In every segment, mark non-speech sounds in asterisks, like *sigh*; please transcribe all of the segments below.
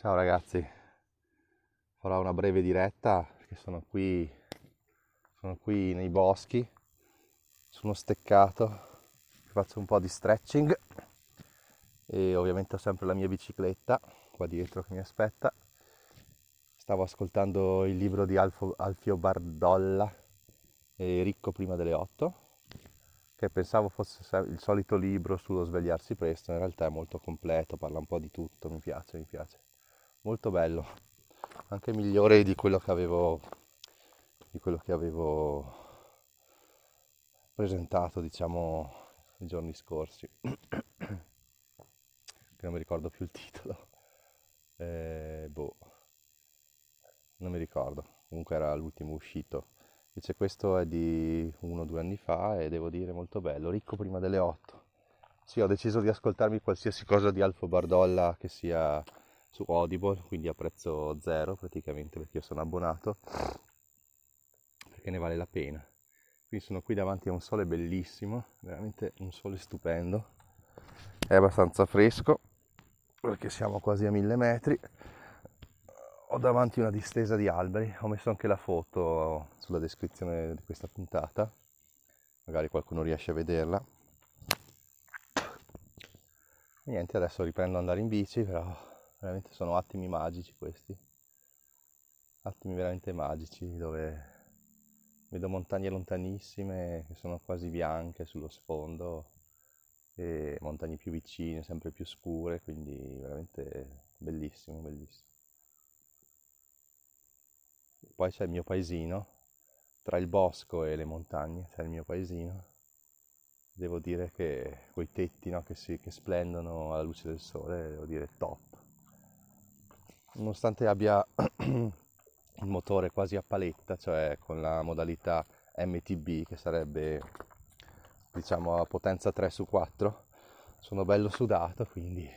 Ciao ragazzi, farò una breve diretta perché sono qui, sono qui nei boschi, su uno steccato, faccio un po' di stretching. E ovviamente ho sempre la mia bicicletta qua dietro che mi aspetta. Stavo ascoltando il libro di Alfo, Alfio Bardolla, Ricco prima delle 8, che pensavo fosse il solito libro sullo svegliarsi presto, in realtà è molto completo, parla un po' di tutto, mi piace, mi piace molto bello, anche migliore di quello che avevo, quello che avevo presentato diciamo i giorni scorsi, *coughs* che non mi ricordo più il titolo, eh, boh, non mi ricordo, comunque era l'ultimo uscito. Invece questo è di uno o due anni fa e devo dire molto bello, ricco prima delle 8. Sì, ho deciso di ascoltarmi qualsiasi cosa di Alfo Bardolla che sia su Audible, quindi a prezzo zero praticamente perché io sono abbonato, perché ne vale la pena. Quindi sono qui davanti a un sole bellissimo, veramente un sole stupendo, è abbastanza fresco perché siamo quasi a mille metri. Ho davanti una distesa di alberi, ho messo anche la foto sulla descrizione di questa puntata, magari qualcuno riesce a vederla. Niente, adesso riprendo ad andare in bici, però veramente sono attimi magici questi, attimi veramente magici dove vedo montagne lontanissime che sono quasi bianche sullo sfondo e montagne più vicine, sempre più scure, quindi veramente bellissimo, bellissimo. Poi c'è il mio paesino, tra il bosco e le montagne c'è il mio paesino. Devo dire che quei tetti no, che, si, che splendono alla luce del sole, devo dire top nonostante abbia *clears throat* il motore quasi a paletta, cioè con la modalità MTB che sarebbe diciamo a potenza 3 su 4, sono bello sudato, quindi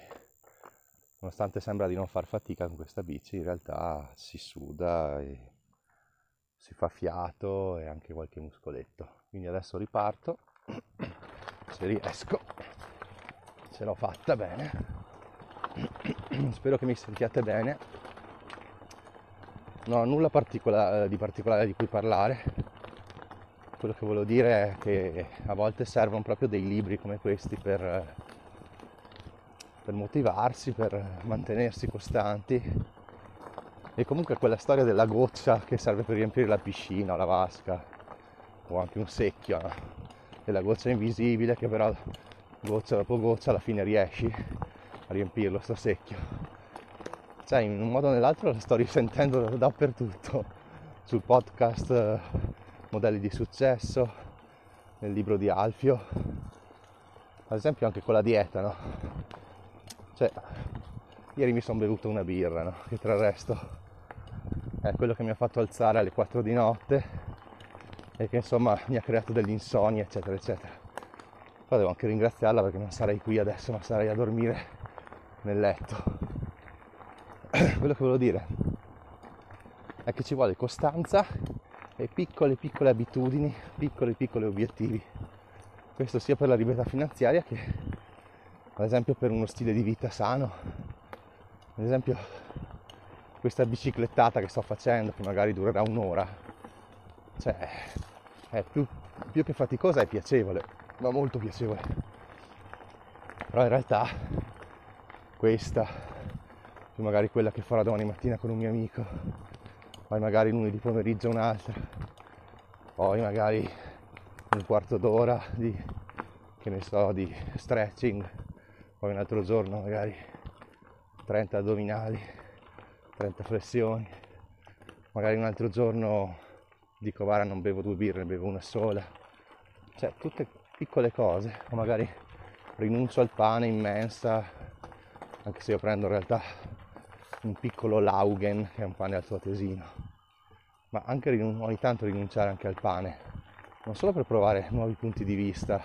nonostante sembra di non far fatica con questa bici, in realtà si suda e si fa fiato e anche qualche muscoletto. Quindi adesso riparto, *clears throat* se riesco, ce l'ho fatta bene. *clears throat* *clears throat* spero che mi sentiate bene. Non ho nulla particola- di particolare di cui parlare. Quello che volevo dire è che a volte servono proprio dei libri come questi per, per motivarsi, per mantenersi costanti. E comunque quella storia della goccia che serve per riempire la piscina o la vasca o anche un secchio no? e la goccia invisibile che però goccia dopo goccia alla fine riesci riempirlo sto secchio. Cioè in un modo o nell'altro la sto risentendo dappertutto, sul podcast eh, Modelli di successo, nel libro di Alfio, ad esempio anche con la dieta, no? Cioè, ieri mi sono bevuto una birra, no? Che tra il resto è quello che mi ha fatto alzare alle 4 di notte e che insomma mi ha creato degli insonni, eccetera, eccetera. Poi devo anche ringraziarla perché non sarei qui adesso, ma sarei a dormire nel letto. *clears throat* Quello che volevo dire è che ci vuole costanza e piccole piccole abitudini, piccoli piccoli obiettivi. Questo sia per la libertà finanziaria che ad esempio per uno stile di vita sano. Ad esempio questa biciclettata che sto facendo, che magari durerà un'ora, cioè è più, più che faticosa, è piacevole, ma molto piacevole. Però in realtà questa, più magari quella che farò domani mattina con un mio amico, poi magari lunedì pomeriggio un'altra, poi magari un quarto d'ora di, che ne so, di stretching, poi un altro giorno magari 30 addominali, 30 flessioni, magari un altro giorno dico guarda non bevo due birre, ne bevo una sola, cioè tutte piccole cose, o magari rinuncio al pane in mensa anche se io prendo in realtà un piccolo Laugen che è un pane altoatesino ma anche ogni tanto rinunciare anche al pane. Non solo per provare nuovi punti di vista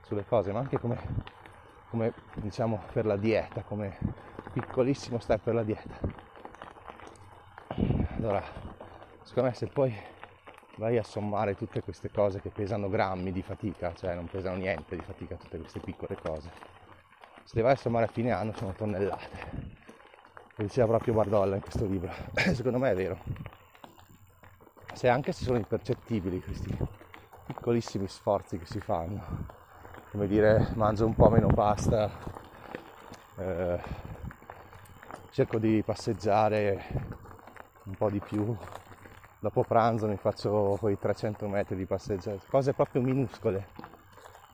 sulle cose ma anche come, come diciamo per la dieta come piccolissimo step per la dieta. Allora secondo me se poi vai a sommare tutte queste cose che pesano grammi di fatica cioè non pesano niente di fatica tutte queste piccole cose se vai a sommare a fine anno sono tonnellate. lo diceva proprio Bardolla in questo libro. *clears throat* Secondo me è vero. Se anche se sono impercettibili questi piccolissimi sforzi che si fanno, come dire mangio un po' meno pasta, eh, cerco di passeggiare un po' di più, dopo pranzo mi faccio quei 300 metri di passeggiata, cose proprio minuscole,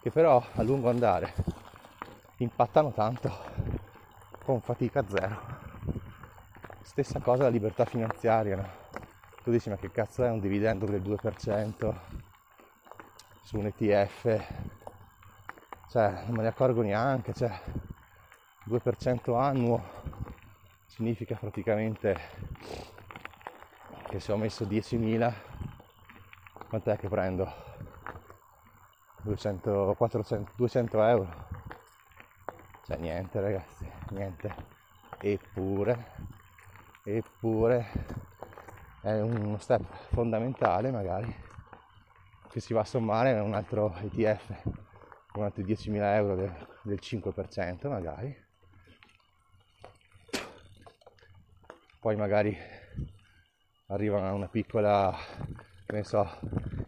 che però a lungo andare impattano tanto con fatica zero. Stessa cosa la libertà finanziaria, no? Tu dici ma che cazzo è un dividendo del 2% su un ETF? Cioè, non me ne accorgo neanche, cioè 2% annuo significa praticamente che se ho messo 10.000 quant'è che prendo? 200, 400, 200 euro cioè niente ragazzi niente. Eppure eppure è uno step fondamentale magari che si va a sommare a un altro ETF con altri 10.000 euro del, del 5% magari. Poi magari arriva una piccola ne so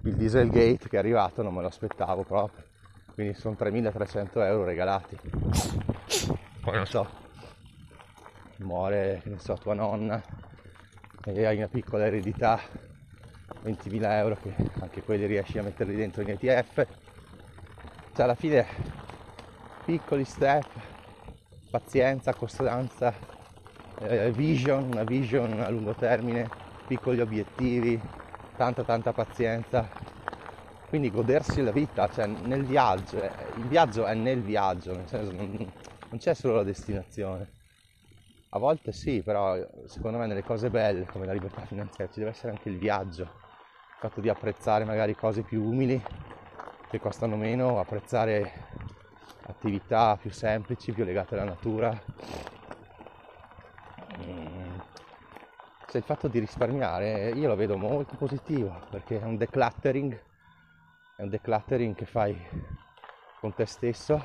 il dieselgate che è arrivato non me lo aspettavo proprio. Quindi sono 3.300 euro regalati poi non so muore, ne so, tua nonna e hai una piccola eredità, 20.000 euro che anche quelli riesci a metterli dentro in ETF. Cioè alla fine piccoli step, pazienza, costanza, eh, vision, una vision a lungo termine, piccoli obiettivi, tanta tanta pazienza. Quindi godersi la vita, cioè nel viaggio, eh, il viaggio è nel viaggio, nel senso non, non c'è solo la destinazione. A volte sì, però secondo me nelle cose belle come la libertà finanziaria ci deve essere anche il viaggio, il fatto di apprezzare magari cose più umili che costano meno, apprezzare attività più semplici, più legate alla natura. Se il fatto di risparmiare io lo vedo molto positivo perché è un decluttering, è un decluttering che fai con te stesso,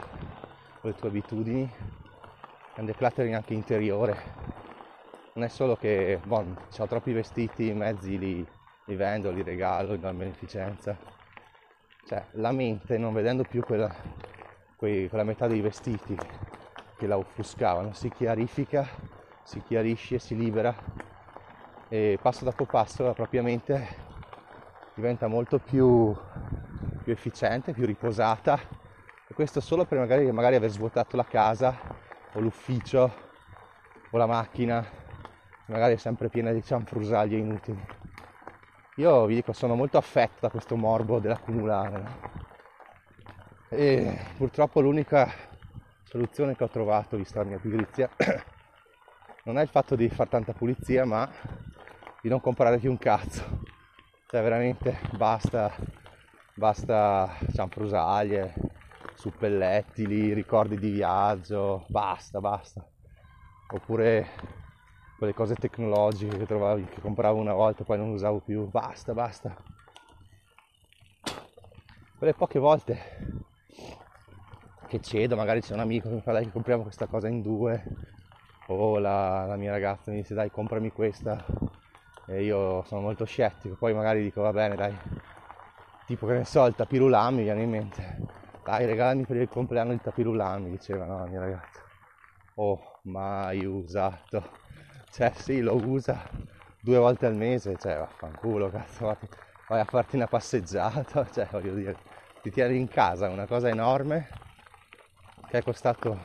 con le tue abitudini è un decluttering anche interiore. Non è solo che, bon, ho troppi vestiti, mezzi li, li vendo, li regalo, li do in beneficenza. Cioè, la mente, non vedendo più quella, quei, quella metà dei vestiti che la offuscavano, si chiarifica, si chiarisce, si libera e passo dopo passo la propria mente diventa molto più, più efficiente, più riposata e questo solo per magari, magari aver svuotato la casa o l'ufficio o la macchina magari è sempre piena di cianfrusaglie inutili. Io vi dico sono molto affetto da questo morbo dell'accumulare no? e purtroppo l'unica soluzione che ho trovato vista la mia pigrizia *clears throat* non è il fatto di fare tanta pulizia ma di non comprare più un cazzo cioè veramente basta basta cianfrusaglie suppellettili, ricordi di viaggio, basta, basta. Oppure quelle cose tecnologiche che trovavi, che compravo una volta e poi non usavo più, basta, basta. Quelle poche volte che cedo, magari c'è un amico che mi fa dai che compriamo questa cosa in due, o la, la mia ragazza mi dice dai comprami questa, e io sono molto scettico, poi magari dico va bene dai, tipo che ne so, il tapirulà mi viene in mente. Dai regalami per il compleanno il tapirulano mi diceva no, mia ragazza. Oh mai usato. Cioè sì lo usa due volte al mese cioè vaffanculo cazzo vai, vai a farti una passeggiata *laughs* cioè voglio dire ti tieni in casa una cosa enorme che è costato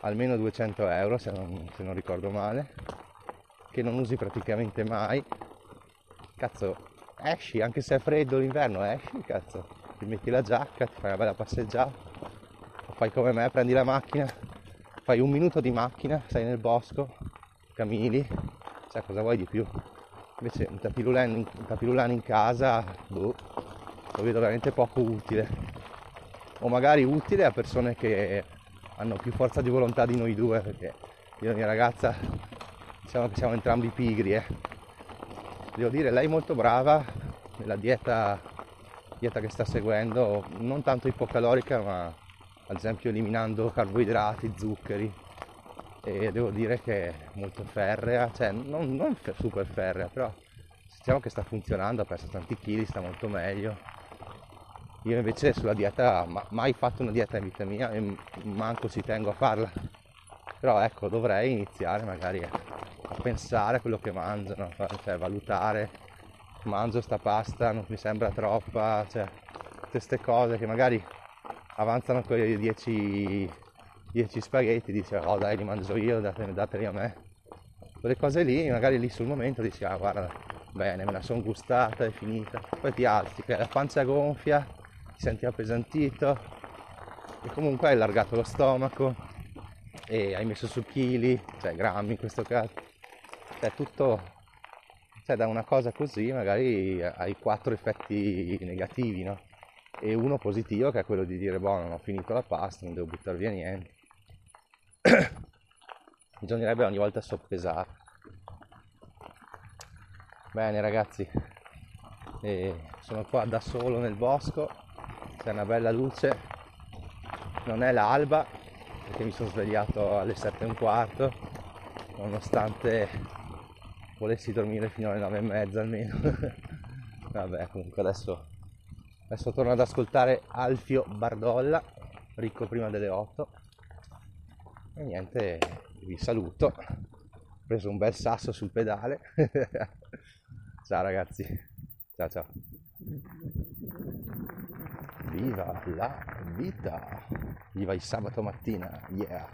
almeno 200 euro se non, se non ricordo male che non usi praticamente mai. Cazzo esci anche se è freddo l'inverno esci cazzo ti metti la giacca, ti fai una bella passeggiata, fai come me, prendi la macchina, fai un minuto di macchina, sei nel bosco, cammini, sai cosa vuoi di più? Invece un tapirulano in, un tapirulano in casa, boh, lo vedo veramente poco utile. O magari utile a persone che hanno più forza di volontà di noi due, perché io e mia ragazza diciamo che siamo entrambi pigri, eh. Devo dire, lei è molto brava nella dieta dieta che sta seguendo, non tanto ipocalorica, ma ad esempio eliminando carboidrati, zuccheri e devo dire che è molto ferrea, cioè non, non super ferrea, però diciamo che sta funzionando, ha perso tanti chili, sta molto meglio. Io invece sulla dieta, ma, mai fatto una dieta in vita mia e manco ci tengo a farla. Però ecco, dovrei iniziare magari a, pensare a quello che mangio, no? cioè valutare, mangio sta pasta, non mi sembra troppa, cioè queste cose che magari avanzano quei 10, 10 spaghetti, dici oh dai li mangio io, dateli, dateli a me. Quelle cose lì, magari lì sul momento dici ah guarda, bene, me la sono gustata, è finita. Poi ti alzi, che la pancia gonfia, ti senti appesantito e comunque hai allargato lo stomaco e hai messo su chili, cioè grammi in questo caso. Cioè tutto, cioè da una cosa così magari hai quattro effetti negativi, no? E uno positivo che è quello di dire, boh, non ho finito la pasta, non devo buttare via niente. *coughs* Bisognerebbe ogni volta soppesare. Bene ragazzi, e sono qua da solo nel bosco, c'è una bella luce, non è l'alba perché mi sono svegliato alle 7 e un quarto, nonostante volessi dormire fino alle 9 e mezza almeno. *laughs* Vabbè, comunque adesso, adesso torno ad ascoltare Alfio Bardolla, ricco prima delle 8. E niente, vi saluto. Ho preso un bel sasso sul pedale. *laughs* ciao ragazzi, ciao ciao. Viva la vita! Viva il sabato mattina, yeah!